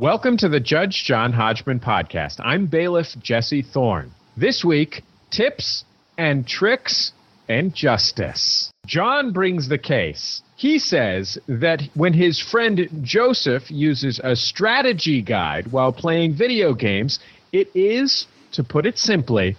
Welcome to the Judge John Hodgman podcast. I'm bailiff Jesse Thorne. This week, tips and tricks and justice. John brings the case. He says that when his friend Joseph uses a strategy guide while playing video games, it is, to put it simply,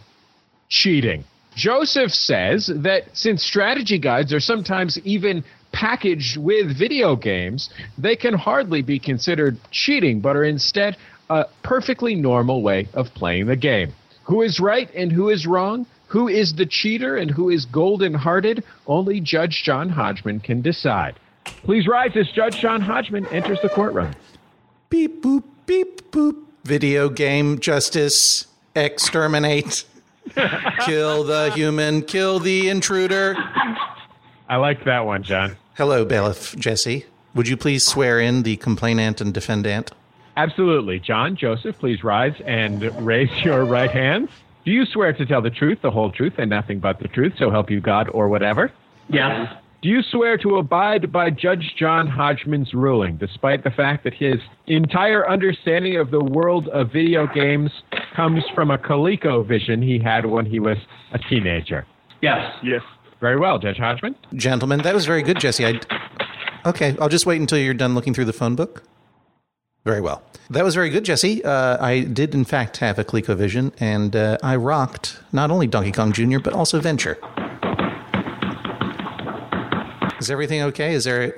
cheating. Joseph says that since strategy guides are sometimes even packaged with video games, they can hardly be considered cheating, but are instead a perfectly normal way of playing the game. Who is right and who is wrong? Who is the cheater and who is golden hearted? Only Judge John Hodgman can decide. Please rise as Judge John Hodgman enters the courtroom. Beep boop beep boop. Video game justice. Exterminate. kill the human. Kill the intruder. I like that one, John. Hello, bailiff Jesse. Would you please swear in the complainant and defendant? Absolutely. John, Joseph, please rise and raise your right hands. Do you swear to tell the truth, the whole truth, and nothing but the truth, so help you God or whatever? Yes. Do you swear to abide by Judge John Hodgman's ruling, despite the fact that his entire understanding of the world of video games comes from a ColecoVision he had when he was a teenager? Yes. Yes. Very well, Judge Hodgman. Gentlemen, that was very good, Jesse. I, okay, I'll just wait until you're done looking through the phone book. Very well. That was very good, Jesse. Uh, I did, in fact, have a ColecoVision, and uh, I rocked not only Donkey Kong Jr., but also Venture. Is everything okay? Is there,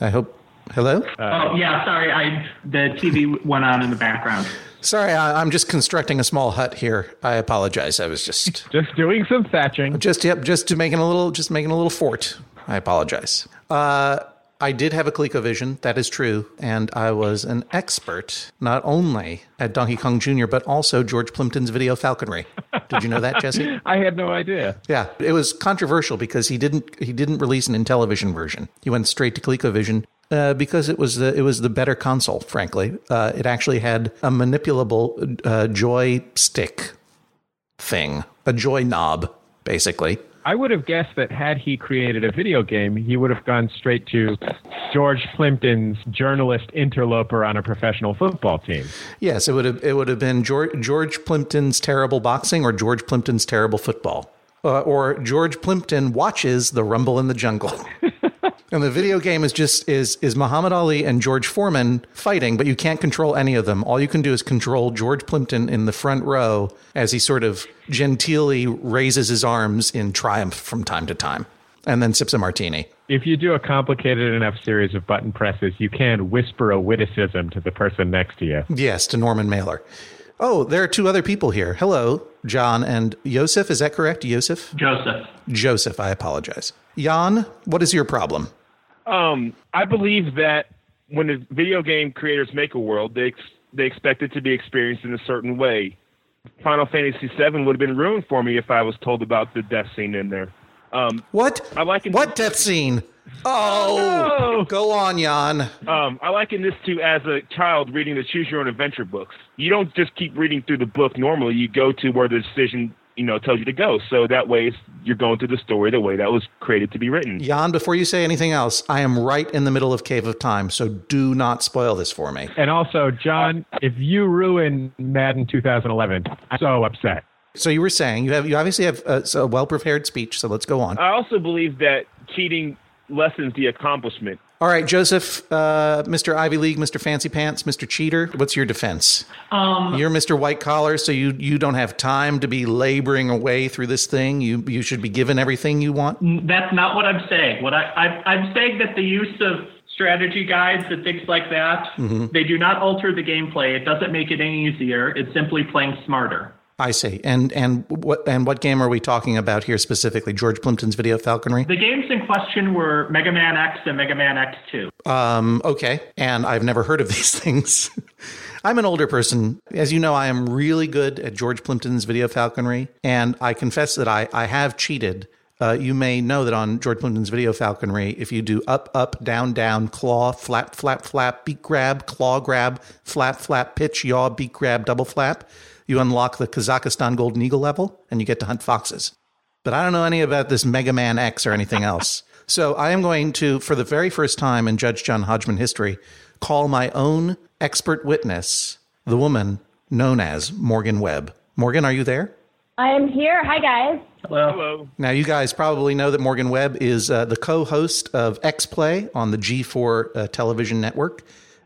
I hope, hello? oh, yeah. Sorry, I the TV went on in the background. Sorry, I, I'm just constructing a small hut here. I apologize. I was just, Just doing some thatching. just, yep, just to making a little, just making a little fort. I apologize. Uh, I did have a ColecoVision, that is true, and I was an expert not only at Donkey Kong Jr. but also George Plimpton's Video Falconry. Did you know that, Jesse? I had no idea. Yeah, it was controversial because he didn't he didn't release an Intellivision version. He went straight to ColecoVision uh, because it was the it was the better console. Frankly, uh, it actually had a manipulable uh, joystick thing, a joy knob, basically. I would have guessed that had he created a video game, he would have gone straight to George Plimpton's journalist interloper on a professional football team. Yes, it would have it would have been George, George Plimpton's terrible boxing or George Plimpton's terrible football. Uh, or George Plimpton watches the Rumble in the Jungle. and the video game is just is is Muhammad Ali and George Foreman fighting, but you can't control any of them. All you can do is control George Plimpton in the front row as he sort of genteelly raises his arms in triumph from time to time, and then sips a martini. If you do a complicated enough series of button presses, you can whisper a witticism to the person next to you. Yes, to Norman Mailer. Oh, there are two other people here. Hello, John and Joseph. Is that correct, Yosef? Joseph. Joseph, I apologize. Jan, what is your problem? Um, I believe that when the video game creators make a world, they ex- they expect it to be experienced in a certain way. Final Fantasy VII would have been ruined for me if I was told about the death scene in there. Um, What? I liken What death scene? Oh, no! go on, Jan. um, I liken this to as a child reading the Choose Your Own Adventure books. You don't just keep reading through the book normally. You go to where the decision you know tells you to go. So that way, you're going through the story the way that was created to be written. Jan, before you say anything else, I am right in the middle of Cave of Time, so do not spoil this for me. And also, John, if you ruin Madden 2011, I'm so upset. So you were saying you have you obviously have a, a well prepared speech, so let's go on. I also believe that cheating lessens the accomplishment. All right, Joseph, uh, Mr. Ivy League, Mr. Fancy Pants, Mr. Cheater, what's your defense? Um, You're Mr. White Collar, so you you don't have time to be laboring away through this thing. You you should be given everything you want. that's not what I'm saying. What I, I I'm saying that the use of strategy guides and things like that, they do not alter the gameplay. It doesn't make it any easier. It's simply playing smarter. I see. And and what and what game are we talking about here specifically? George Plimpton's Video Falconry. The games in question were Mega Man X and Mega Man X2. Um, okay. And I've never heard of these things. I'm an older person. As you know, I am really good at George Plimpton's Video Falconry, and I confess that I, I have cheated. Uh, you may know that on George Plimpton's Video Falconry, if you do up, up, down, down, claw, flap, flap, flap, beak grab, claw grab, flap, flap, pitch, yaw, beak grab, double flap, you unlock the Kazakhstan Golden Eagle level and you get to hunt foxes. But I don't know any about this Mega Man X or anything else. So I am going to, for the very first time in Judge John Hodgman history, call my own expert witness, the woman known as Morgan Webb. Morgan, are you there? I am here. Hi, guys. Hello. Hello. Now, you guys probably know that Morgan Webb is uh, the co host of X Play on the G4 uh, television network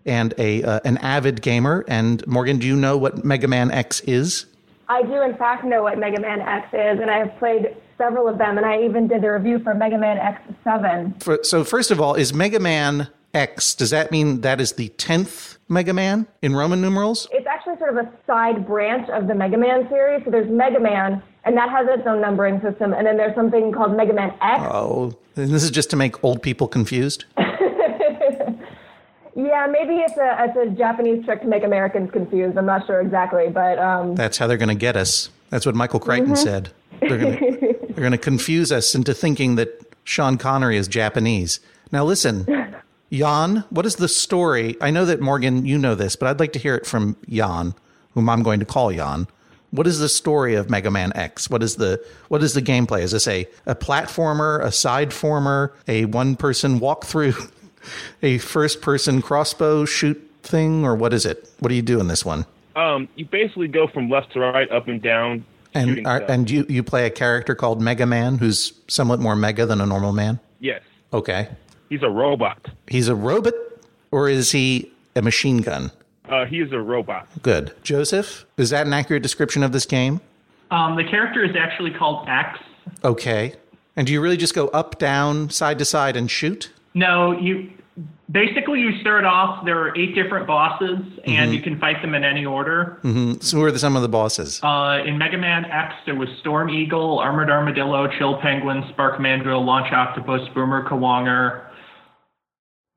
and a uh, an avid gamer. And Morgan, do you know what Mega Man X is? I do, in fact, know what Mega Man X is, and I have played several of them, and I even did the review for Mega Man X7. For, so, first of all, is Mega Man X, does that mean that is the 10th Mega Man in Roman numerals? It's actually sort of a side branch of the Mega Man series. So there's Mega Man, and that has its own numbering system, and then there's something called Mega Man X. Oh, and this is just to make old people confused? Yeah, maybe it's a it's a Japanese trick to make Americans confused. I'm not sure exactly, but um, That's how they're going to get us. That's what Michael Crichton said. They're going to they're going to confuse us into thinking that Sean Connery is Japanese. Now listen, Jan, what is the story? I know that Morgan, you know this, but I'd like to hear it from Jan, whom I'm going to call Jan. What is the story of Mega Man X? What is the what is the gameplay? Is this a, a platformer, a side former, a one person walkthrough, a first person crossbow shoot thing, or what is it? What do you do in this one? Um, you basically go from left to right, up and down. And are, and you you play a character called Mega Man who's somewhat more mega than a normal man. yes, Okay, he's a robot. he's a robot, or is he a machine gun? Uh, he is a robot. Good, Joseph. Is that an accurate description of this game? Um, the character is actually called X. Okay. And do you really just go up, down, side to side, and shoot? No, you basically you start off. There are eight different bosses, and you mm-hmm. can fight them in any order. Mm-hmm. So who are the, some of the bosses? Uh, in Mega Man X, there was Storm Eagle, Armored Armadillo, Chill Penguin, Spark Mandrill, Launch Octopus, Boomer Kuwanger,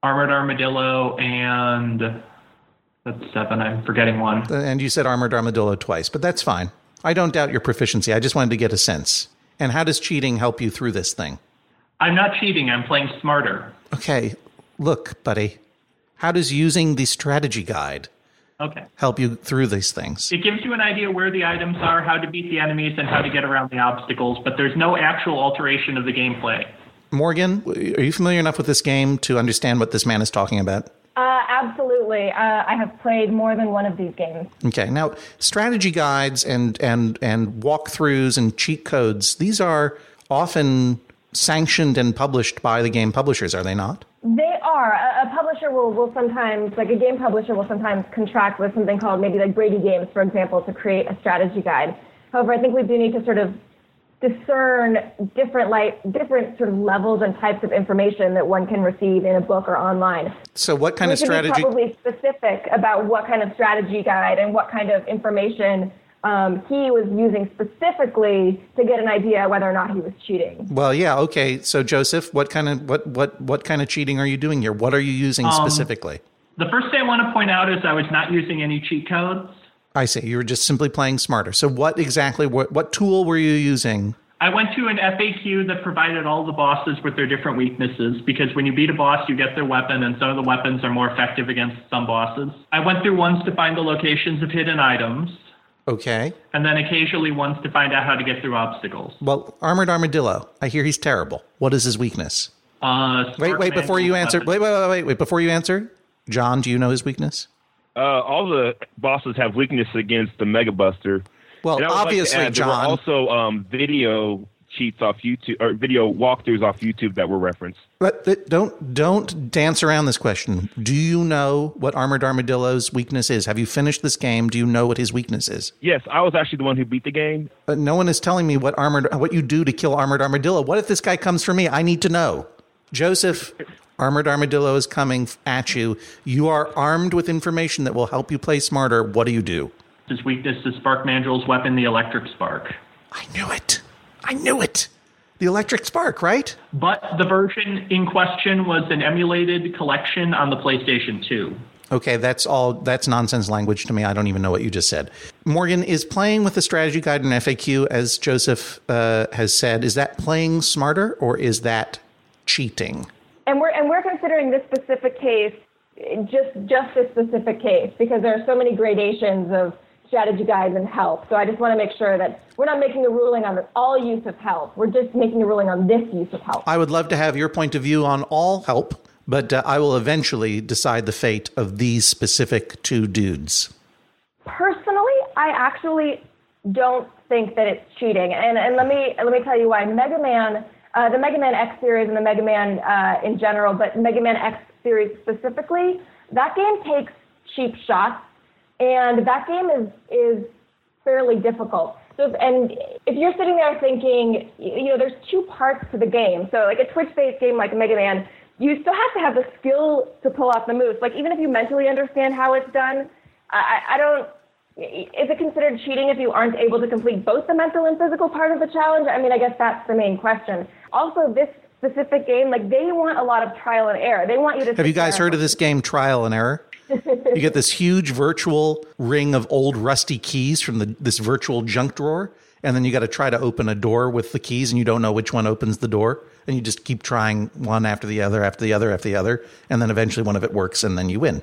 Armored Armadillo, and that's seven. I'm forgetting one. Uh, and you said armored armadillo twice, but that's fine. I don't doubt your proficiency. I just wanted to get a sense. And how does cheating help you through this thing? I'm not cheating. I'm playing smarter. Okay, look, buddy. How does using the strategy guide Okay. help you through these things? It gives you an idea where the items are, how to beat the enemies, and how to get around the obstacles, but there's no actual alteration of the gameplay. Morgan, are you familiar enough with this game to understand what this man is talking about? uh, absolutely, uh, I have played more than one of these games. Okay. Now, strategy guides and and and walkthroughs and cheat codes, these are often sanctioned and published by the game publishers, are they not? They are. A, a publisher will, will sometimes, like a game publisher will sometimes contract with something called maybe like Brady Games, for example, to create a strategy guide. However, I think we do need to sort of discern different like different sort of levels and types of information that one can receive in a book or online. So what kind we of strategy be probably specific about what kind of strategy guide and what kind of information um, he was using specifically to get an idea whether or not he was cheating. Well, yeah, okay. So Joseph, what kind of what what what kind of cheating are you doing here? What are you using Um, specifically? The first thing I want to point out is I was not using any cheat codes. I see. You were just simply playing smarter. So what exactly what what tool were you using? I went to an FAQ that provided all the bosses with their different weaknesses because when you beat a boss, you get their weapon, and some of the weapons are more effective against some bosses. I went through ones to find the locations of hidden items, Okay. and then occasionally wants to find out how to get through obstacles. Well, armored armadillo. I hear he's terrible. What is his weakness? Uh, Wait, wait, before you answer. Wait, wait, wait, wait, wait. Before you answer, John, do you know his weakness? Uh, all the bosses have weakness against the Mega Buster. Well, And I would like to obviously, add, there were John. also um, video cheats off YouTube or video walkthroughs off YouTube that were referenced. But but don't don't dance around this question. Do you know what Armored Armadillo's weakness is? Have you finished this game? Do you know what his weakness is? Yes, I was actually the one who beat the game. But no one is telling me what armored what you do to kill Armored Armadillo. What if this guy comes for me? I need to know. Joseph, Armored Armadillo is coming at you. You are armed with information that will help you play smarter. What do you do? His weakness is Spark Mandrill's weapon, the Electric Spark. I knew it. I knew it. The electric spark, right? But the version in question was an emulated collection on the PlayStation 2. Okay, that's all. That's nonsense language to me. I don't even know what you just said. Morgan is playing with the strategy guide and FAQ, as Joseph uh, has said. Is that playing smarter or is that cheating? And we're and we're considering this specific case just just this specific case because there are so many gradations of strategy guides and help. So I just want to make sure that we're not making a ruling on all use of help. We're just making a ruling on this use of help. I would love to have your point of view on all help, but uh, I will eventually decide the fate of these specific two dudes. Personally, I actually don't think that it's cheating, and and let me let me tell you why. Mega Man, uh, the Mega Man X series and the Mega Man uh, in general, but Mega Man X series specifically, that game takes cheap shots, and that game is is fairly difficult. So, if, and if you're sitting there thinking, you know, there's two parts to the game. So, like a Twitch-based game like Mega Man, you still have to have the skill to pull off the moves. Like even if you mentally understand how it's done, I, I don't. Is it considered cheating if you aren't able to complete both the mental and physical part of the challenge? I mean, I guess that's the main question. Also, this specific game, like they want a lot of trial and error. They want you to. Have you guys heard of this game, Trial and Error? you get this huge virtual ring of old rusty keys from the, this virtual junk drawer, and then you got to try to open a door with the keys, and you don't know which one opens the door, and you just keep trying one after the other, after the other, after the other, and then eventually one of it works, and then you win.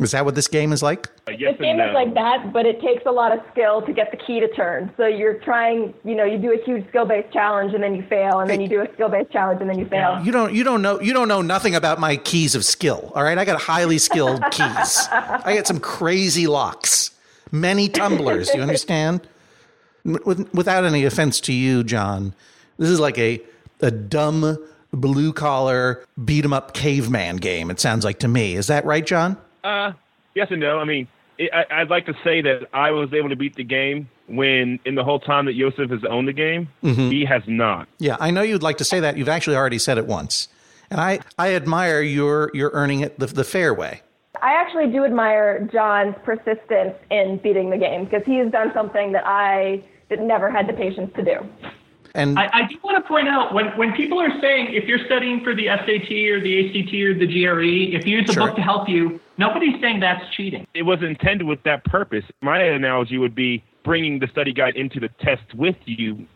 Is that what this game is like? Uh, yes this game no. is like that, but it takes a lot of skill to get the key to turn. So you're trying, you know, you do a huge skill-based challenge and then you fail, and then you do a skill-based challenge and then you fail. You don't you don't know you don't know nothing about my keys of skill. All right, I got highly skilled keys. I got some crazy locks, many tumblers. You understand? With, without any offense to you, John, this is like a a dumb blue collar beat 'em up caveman game. It sounds like to me. Is that right, John? Uh, yes and no. I mean, it, I, I'd like to say that I was able to beat the game when, in the whole time that Yosef has owned the game, he has not. Yeah, I know you'd like to say that. You've actually already said it once, and I I admire your your earning it the, the fair way. I actually do admire John's persistence in beating the game because he's done something that I that never had the patience to do. And I, I do want to point out when, when people are saying if you're studying for the SAT or the ACT or the GRE, if you use a Sure. book to help you, nobody's saying that's cheating. It was intended with that purpose. My analogy would be bringing the study guide into the test with you.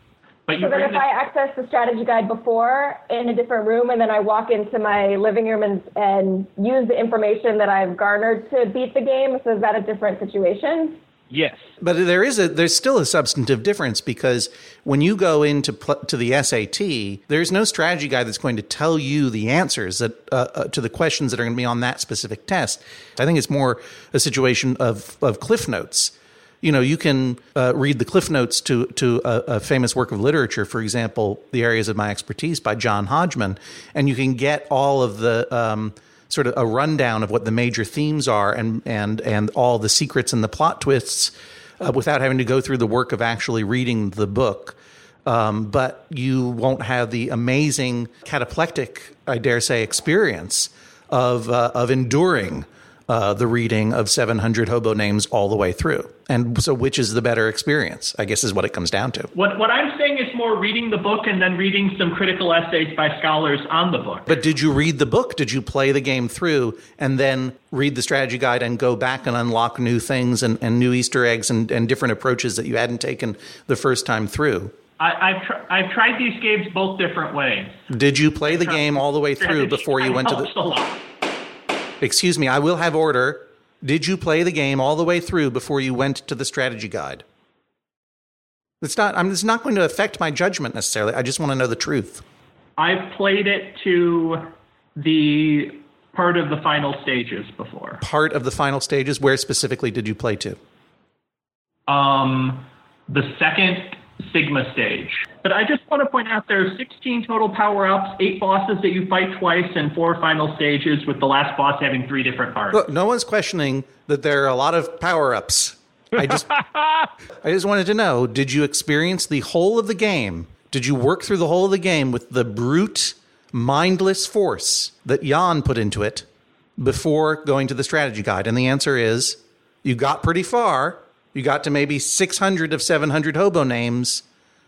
But you So then if the, I access the strategy guide before in a different room and then I walk into my living room and, and use the information that I've garnered to beat the game, so is that a different situation? Yes. But there is a there's still a substantive difference because when you go into pl- to the SAT, there's no strategy guide that's going to tell you the answers that uh, uh, to the questions that are going to be on that specific test. I think it's more a situation of of cliff notes. You know, you can uh, read the cliff notes to to a, a famous work of literature, for example, "The Areas of My Expertise" by John Hodgman, and you can get all of the um, sort of a rundown of what the major themes are and and and all the secrets and the plot twists uh, without having to go through the work of actually reading the book. Um, but you won't have the amazing cataplectic, I dare say, experience of uh, of enduring uh, the reading of 700 hobo names all the way through. And so, which is the better experience? I guess is what it comes down to. what, what I'm saying is more reading the book and then reading some critical essays by scholars on the book. But did you read the book? Did you play the game through and then read the strategy guide and go back and unlock new things and, and new Easter eggs and, and different approaches that you hadn't taken the first time through? I, I've, tr- I've tried these games both different ways. Did you play the game all the way through before you went to the? Excuse me, I will have order. Did you play the game all the way through before you went to the strategy guide? It's not. I'm. It's not going to affect my judgment necessarily. I just want to know the truth. I've played it to the part of the final stages before. Part of the final stages. Where specifically did you play to? Um, the second Sigma stage. But I just want to point out there are 16 total power ups, eight bosses that you fight twice, and four final stages, with the last boss having three different parts. Look, no one's questioning that there are a lot of power ups. I just, I just wanted to know: Did you experience the whole of the game? Did you work through the whole of the game with the brute, mindless force that Jan put into it before going to the strategy guide? And the answer is, you got pretty far. You got to maybe 600 of 700 hobo names,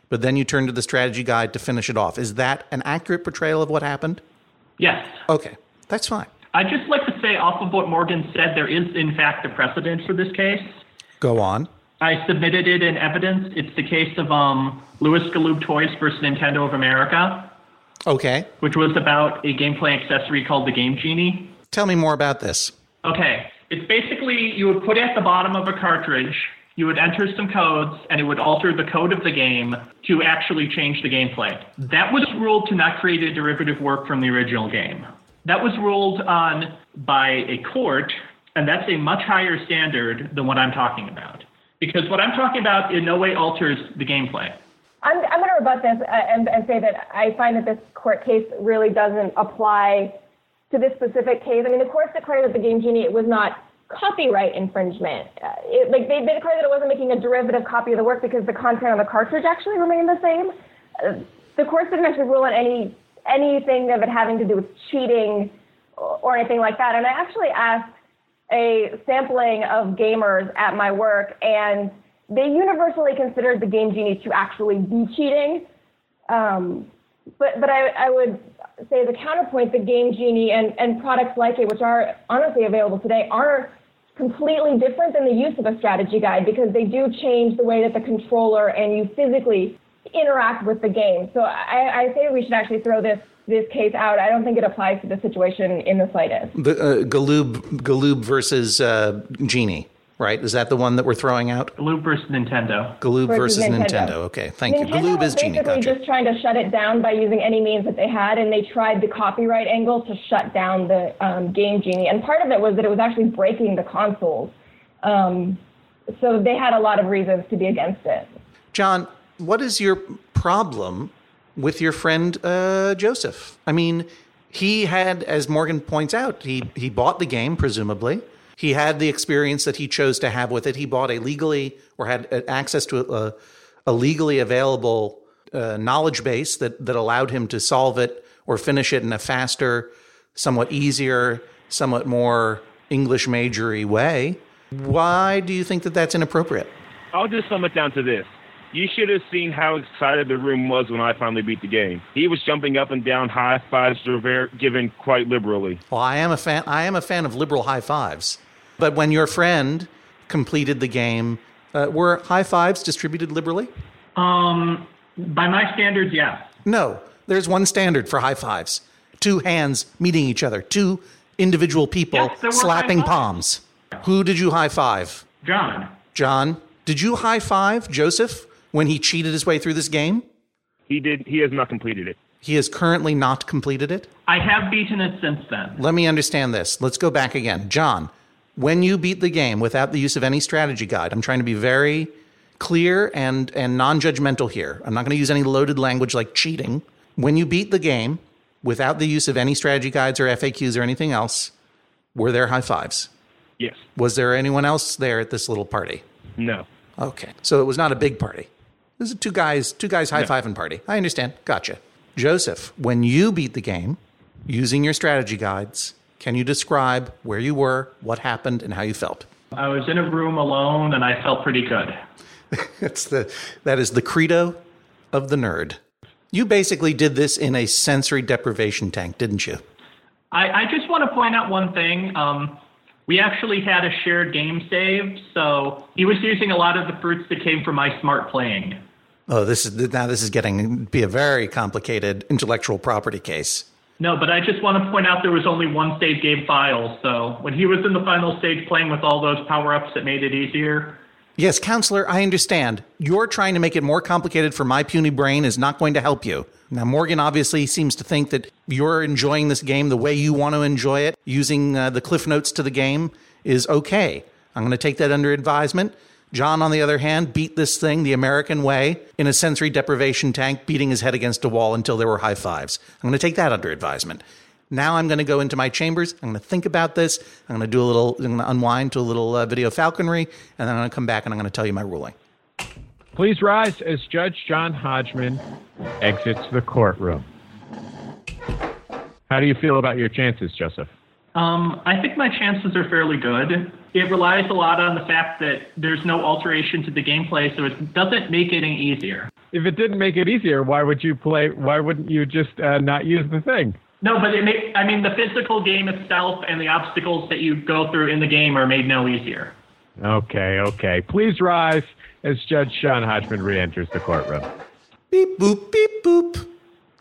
but then you turned to the strategy guide to finish it off. Is that an accurate portrayal of what happened? Yes. Okay, that's fine. I'd just like to say, off of what Morgan said, there is, in fact, a precedent for this case. Go on. I submitted it in evidence. It's the case of um, Lewis Galoob Toys versus Nintendo of America, Okay. which was about a gameplay accessory called the Game Genie. Tell me more about this. Okay. It's basically you would put it at the bottom of a cartridge, you would enter some codes, and it would alter the code of the game to actually change the gameplay. That was ruled to not create a derivative work from the original game. That was ruled on by a court, and that's a much higher standard than what I'm talking about. Because what I'm talking about in no way alters the gameplay. I'm, I'm going to rebut this uh, and, and say that I find that this court case really doesn't apply to this specific case. I mean, the court declared that the Game Genie it was not copyright infringement. Uh, it, like they, they declared that it wasn't making a derivative copy of the work because the content on the cartridge actually remained the same. Uh, the court didn't actually rule on any anything of it having to do with cheating or anything like that. And I actually asked a sampling of gamers at my work, and they universally considered the Game Genie to actually be cheating. Um, but but I, I would say the counterpoint, the Game Genie and, and products like it, which are honestly available today, are completely different than the use of a strategy guide because they do change the way that the controller and you physically interact with the game. So I, I say we should actually throw this this case out. I don't think it applies to the situation in the slightest. The uh, Galoob Galoob versus uh, Genie right? Is that the one that we're throwing out? Galoob versus Nintendo. Galoob versus, versus Nintendo. Nintendo. Okay, thank Nintendo you. Galoob is Genie. Basically, gotcha. just trying to shut it down by using any means that they had, and they tried the copyright angle to shut down the um, Game Genie. And part of it was that it was actually breaking the consoles. Um, so they had a lot of reasons to be against it. John, what is your problem with your friend uh, Joseph? I mean, he had, as Morgan points out, he he bought the game presumably he had the experience that he chose to have with it. He bought a legally or had uh, access to a, a legally available uh, knowledge base that, that allowed him to solve it or finish it in a faster, somewhat easier, somewhat more English majory way. Why do you think that that's inappropriate? I'll just sum it down to this. You should have seen how excited the room was when I finally beat the game. He was jumping up and down, high fives were given quite liberally. Well, I am a fan. I am a fan of liberal high fives. But when your friend completed the game, uh, were high fives distributed liberally? Um, by my standards, yes. No, there's one standard for high fives: two hands meeting each other, two individual people yes, slapping palms. Who did you high five? John. John, did you high five Joseph when he cheated his way through this game? He did. He has not completed it. He has currently not completed it. I have beaten it since then. Let me understand this. Let's go back again, John when you beat the game without the use of any strategy guide, I'm trying to be very clear and, and non judgmental here. I'm not going to use any loaded language like cheating. When you beat the game without the use of any strategy guides or FAQs or anything else, were there high fives? Yes. Was there anyone else there at this little party? No. Okay. So it was not a big party. This is two guys, two guys high fiving no. party. I understand. Gotcha. Joseph, when you beat the game using your strategy guides, can you describe where you were, what happened, and how you felt? I was in a room alone, and I felt pretty good. That's the that is the credo of the nerd. You basically did this in a sensory deprivation tank, didn't you? I, I just want to point out one thing. Um, we actually had a shared game save, so he was using a lot of the fruits that came from my smart playing. Oh, this is now this is getting to be a very complicated intellectual property case. No, but I just want to point out there was only one save game file. So when he was in the final stage playing with all those power ups, it made it easier. Yes, counselor, I understand. You're trying to make it more complicated for my puny brain is not going to help you. Now, Morgan obviously seems to think that you're enjoying this game the way you want to enjoy it, using uh, the cliff notes to the game is okay. I'm going to take that under advisement. John, on the other hand, beat this thing the American way in a sensory deprivation tank, beating his head against a wall until there were high fives. I'm going to take that under advisement. Now I'm going to go into my chambers. I'm going to think about this. I'm going to do a little, I'm going to unwind to a little uh, video falconry, and then I'm going to come back and I'm going to tell you my ruling. Please rise as Judge John Hodgman exits the courtroom. How do you feel about your chances, Joseph? Um, I think my chances are fairly good. It relies a lot on the fact that there's no alteration to the gameplay, so it doesn't make it any easier. If it didn't make it easier, why would you play? Why wouldn't you just uh, not use the thing? No, but it may, I mean, the physical game itself and the obstacles that you go through in the game are made no easier. Okay, okay. Please rise as Judge John Hodgman re-enters the courtroom. Beep boop beep boop.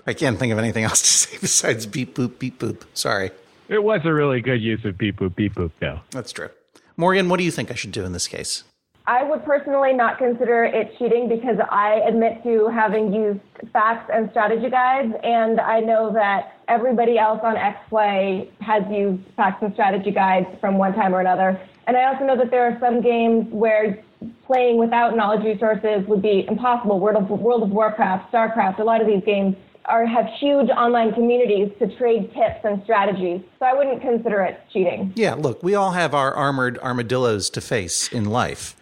I can't think of anything else to say besides beep boop beep boop. Sorry. It was a really good use of beep boop beep boop, though. That's true. Morgan, what do you think I should do in this case? I would personally not consider it cheating because I admit to having used FAQs and strategy guides, and I know that everybody else on XPlay has used FAQs and strategy guides from one time or another. And I also know that there are some games where playing without knowledge resources would be impossible. World of, World of Warcraft, StarCraft, a lot of these games are have huge online communities to trade tips and strategies. So I wouldn't consider it cheating. Yeah, look, we all have our armored armadillos to face in life.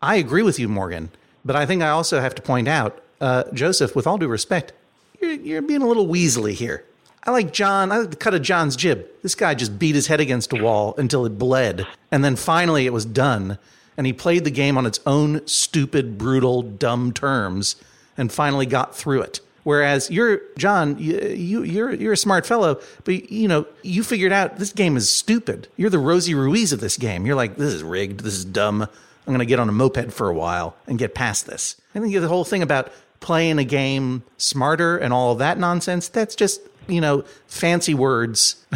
I agree with you, Morgan, but I think I also have to point out, uh, Joseph, with all due respect, you're, you're being a little weaselly here. I like John. I like the cut of John's jib. This guy just beat his head against a wall until it bled, and then finally it was done. And he played the game on its own stupid, brutal, dumb terms, and finally got through it. Whereas you're John, you, you you're you're a smart fellow, but you know you figured out this game is stupid. You're the Rosie Ruiz of this game. You're like this is rigged. This is dumb. I'm going to get on a moped for a while and get past this. I think the whole thing about playing a game smarter and all that nonsense. That's just you know fancy words.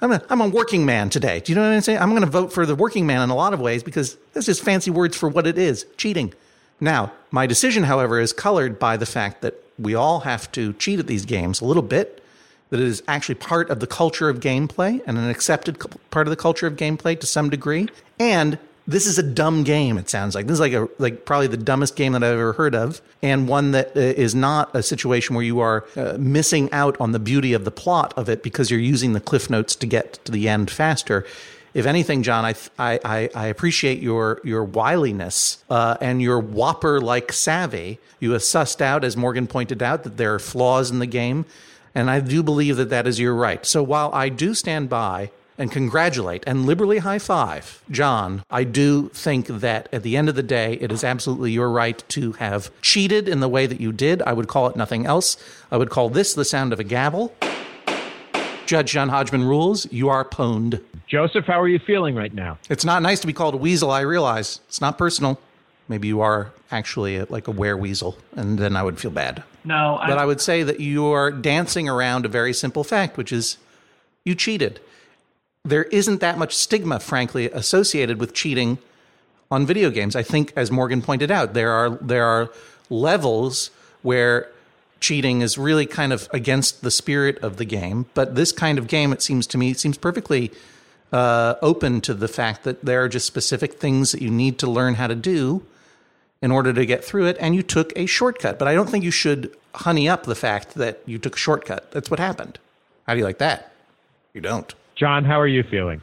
I'm a, I'm a working man today. Do you know what I'm saying? I'm going to vote for the working man in a lot of ways because that's just fancy words for what it is cheating. Now, my decision, however, is colored by the fact that we all have to cheat at these games a little bit, that it is actually part of the culture of gameplay and an accepted part of the culture of gameplay to some degree. And this is a dumb game. It sounds like this is like a like probably the dumbest game that I've ever heard of, and one that uh, not a situation where you are uh, missing out on the beauty of the plot of it because you're using the cliff notes to get to the end faster if anything, John, I I, I appreciate your your wiliness uh, and your whopper like savvy. You have sussed out, as Morgan pointed out, that there are flaws in the game, and I do believe that that is your right. So while I do stand by and congratulate and liberally high five John, I do think that at the end of the day, it is absolutely your right to have cheated in the way that you did. I would call it nothing else. I would call this the sound of a gavel. Judge John Hodgman rules, you are pwned. Joseph, how are you feeling right now? It's not nice to be called a weasel, I realize. It's not personal. Maybe you are actually a, like a were weasel, and then I would feel bad. No, I, But I would say that you are dancing around a very simple fact, which is you cheated. There isn't that much stigma, frankly, associated with cheating on video games. I think, as Morgan pointed out, there are there are levels where cheating is really kind of against the spirit of the game. But this kind of game, it seems to me, seems perfectly uh, open to the fact that there are just specific things that you need to learn how to do in order to get through it, and you took a shortcut. But I don't think you should honey up the fact that you took a shortcut. That's what happened. How do you like that? You don't. John, how are you feeling?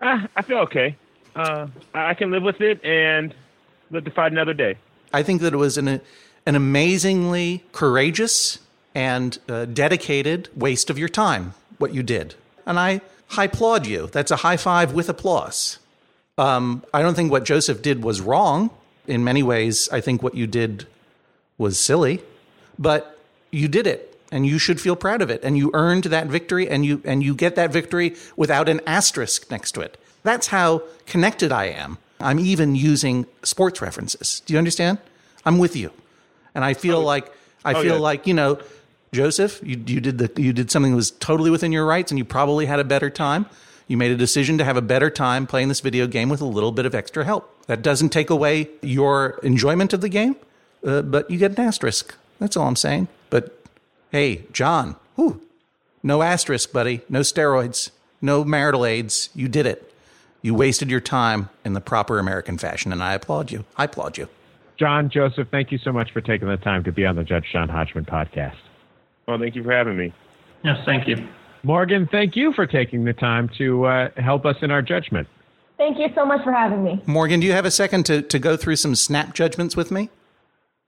Uh, I feel okay. Uh, I can live with it and live to fight another day. I think that it was an an amazingly courageous and uh, dedicated waste of your time what you did, and I I applaud you. That's a high five with applause. Um, I don't think what Joseph did was wrong. In many ways, I think what you did was silly, but you did it and you should feel proud of it and you earned that victory and you and you get that victory without an asterisk next to it. That's how connected I am. I'm even using sports references. Do you understand? I'm with you. And I feel like I oh, feel yeah. like, you know, Joseph, you, you did the you did something that was totally within your rights and you probably had a better time. You made a decision to have a better time playing this video game with a little bit of extra help. That doesn't take away your enjoyment of the game, uh, but you get an asterisk. That's all I'm saying. But hey, John, whew, no asterisk, buddy. No steroids. No marital aids. You did it. You wasted your time in the proper American fashion, and I applaud you. I applaud you. John, Joseph, thank you so much for taking the time to be on the Judge John Hodgman podcast. Well, thank you for having me. yes, thank you. Morgan, thank you for taking the time to uh, help us in our judgment. Thank you so much for having me. Morgan, do you have a second to, to go through some snap judgments with me?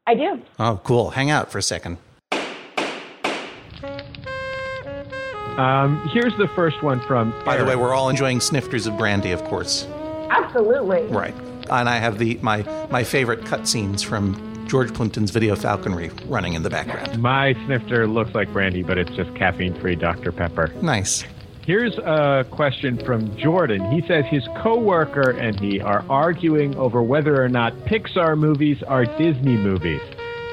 I do. Oh, cool. Hang out for a second. Um, here's the first one from. By the way, we're all enjoying snifters of brandy, of course. Absolutely. Right. And I have the my my favorite cutscenes from George Plimpton's Video Falconry running in the background. my snifter looks like brandy, but it's just caffeine-free Dr. Pepper. Nice. Here's a question from Jordan. He says his coworker and he are arguing over whether or not Pixar movies are Disney movies.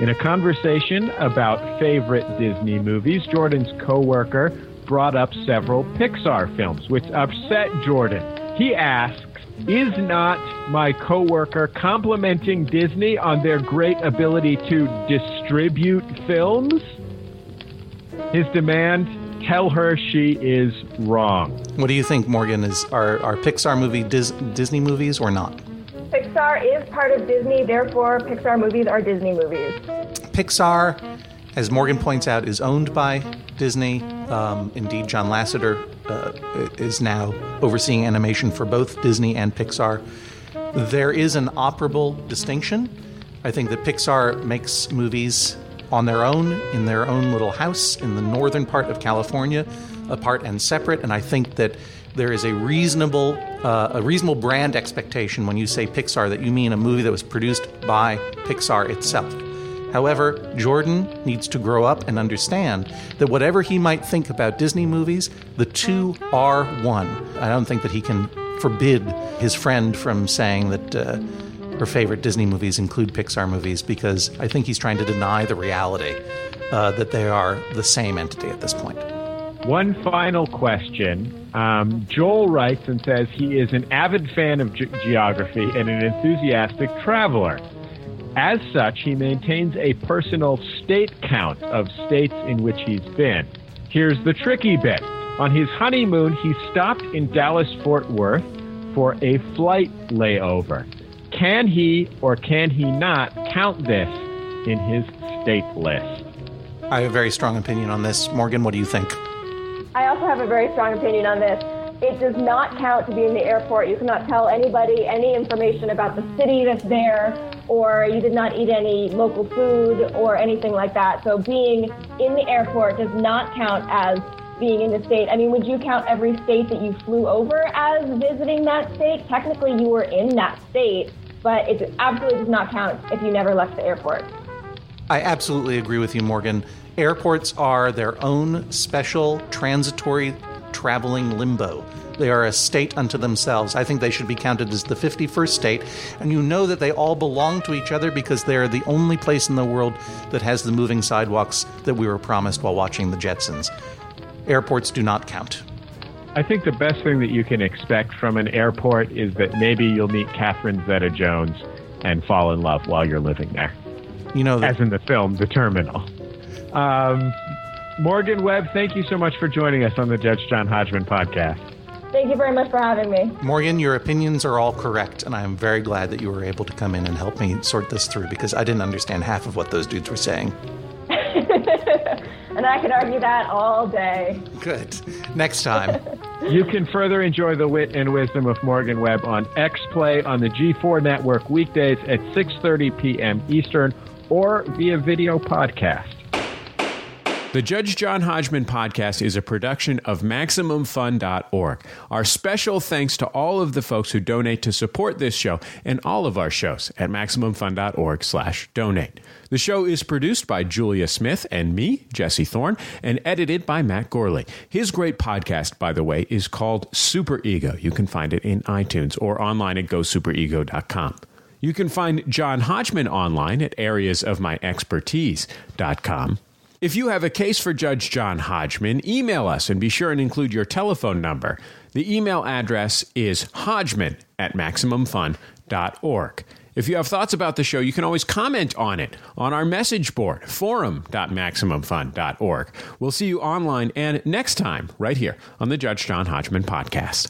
In a conversation about favorite Disney movies, Jordan's coworker brought up several Pixar films, which upset Jordan. He asks, "Is not my coworker complimenting Disney on their great ability to distribute films?" His demand tell her she is wrong. What do you think, Morgan? Is are, are Pixar movie Dis- Disney movies or not? Pixar is part of Disney, therefore, Pixar movies are Disney movies. Pixar, as Morgan points out, is owned by Disney. Um, indeed, John Lasseter uh, is now overseeing animation for both Disney and Pixar. There is an operable distinction. I think that Pixar makes movies on their own, in their own little house in the northern part of California, apart and separate. And I think that there is a reasonable, uh, a reasonable brand expectation when you say Pixar that you mean a movie that was produced by Pixar itself. However, Jordan needs to grow up and understand that whatever he might think about Disney movies, the two are one. I don't think that he can forbid his friend from saying that. Uh, her favorite Disney movies include Pixar movies because I think he's trying to deny the reality uh, that they are the same entity at this point. One final question. Um, Joel writes and says he is an avid fan of ge- geography and an enthusiastic traveler. As such, he maintains a personal state count of states in which he's been. Here's the tricky bit. On his honeymoon, he stopped in Dallas Fort Worth for a flight layover. Can he or can he not count this in his state list? I have a very strong opinion on this. Morgan, what do you think? I also have a very strong opinion on this. It does not count to be in the airport. You cannot tell anybody any information about the city that's there, or you did not eat any local food or anything like that. So being in the airport does not count as being in the state. I mean, would you count every state that you flew over as visiting that state? Technically, you were in that state, but it absolutely does not count if you never left the airport. I absolutely agree with you, Morgan. Airports are their own special transitory traveling limbo. They are a state unto themselves. I think they should be counted as the 51st state. And you know that they all belong to each other because they are the only place in the world that has the moving sidewalks that we were promised while watching the Jetsons. Airports do not count. I think the best thing that you can expect from an airport is that maybe you'll meet Catherine Zeta Jones and fall in love while you're living there. You know, that, as in the film The Terminal. Um, Morgan Webb, thank you so much for joining us on the Judge John Hodgman podcast. Thank you very much for having me. Morgan, your opinions are all correct, and I am very glad that you were able to come in and help me sort this through because I didn't understand half of what those dudes were saying. and I could argue that all day. Good. Next time. you can further enjoy the wit and wisdom of Morgan Webb on X Play on the G4 network weekdays at 6:30 p.m. Eastern or via video podcast. The Judge John Hodgman podcast is a production of MaximumFun.org. Our special thanks to all of the folks who donate to support this show and all of our shows at MaximumFun.org slash donate. The show is produced by Julia Smith and me, Jesse Thorne, and edited by Matt Gourley. His great podcast, by the way, is called Super Ego. You can find it in iTunes or online at gosuperego.com. You can find John Hodgman online at areasofmyexpertise.com. If you have a case for Judge John Hodgman, email us and be sure and include your telephone number. The email address is hodgman at MaximumFun.org. If you have thoughts about the show, you can always comment on it on our message board, forum.maximumfun.org. We'll see you online and next time, right here on the Judge John Hodgman podcast.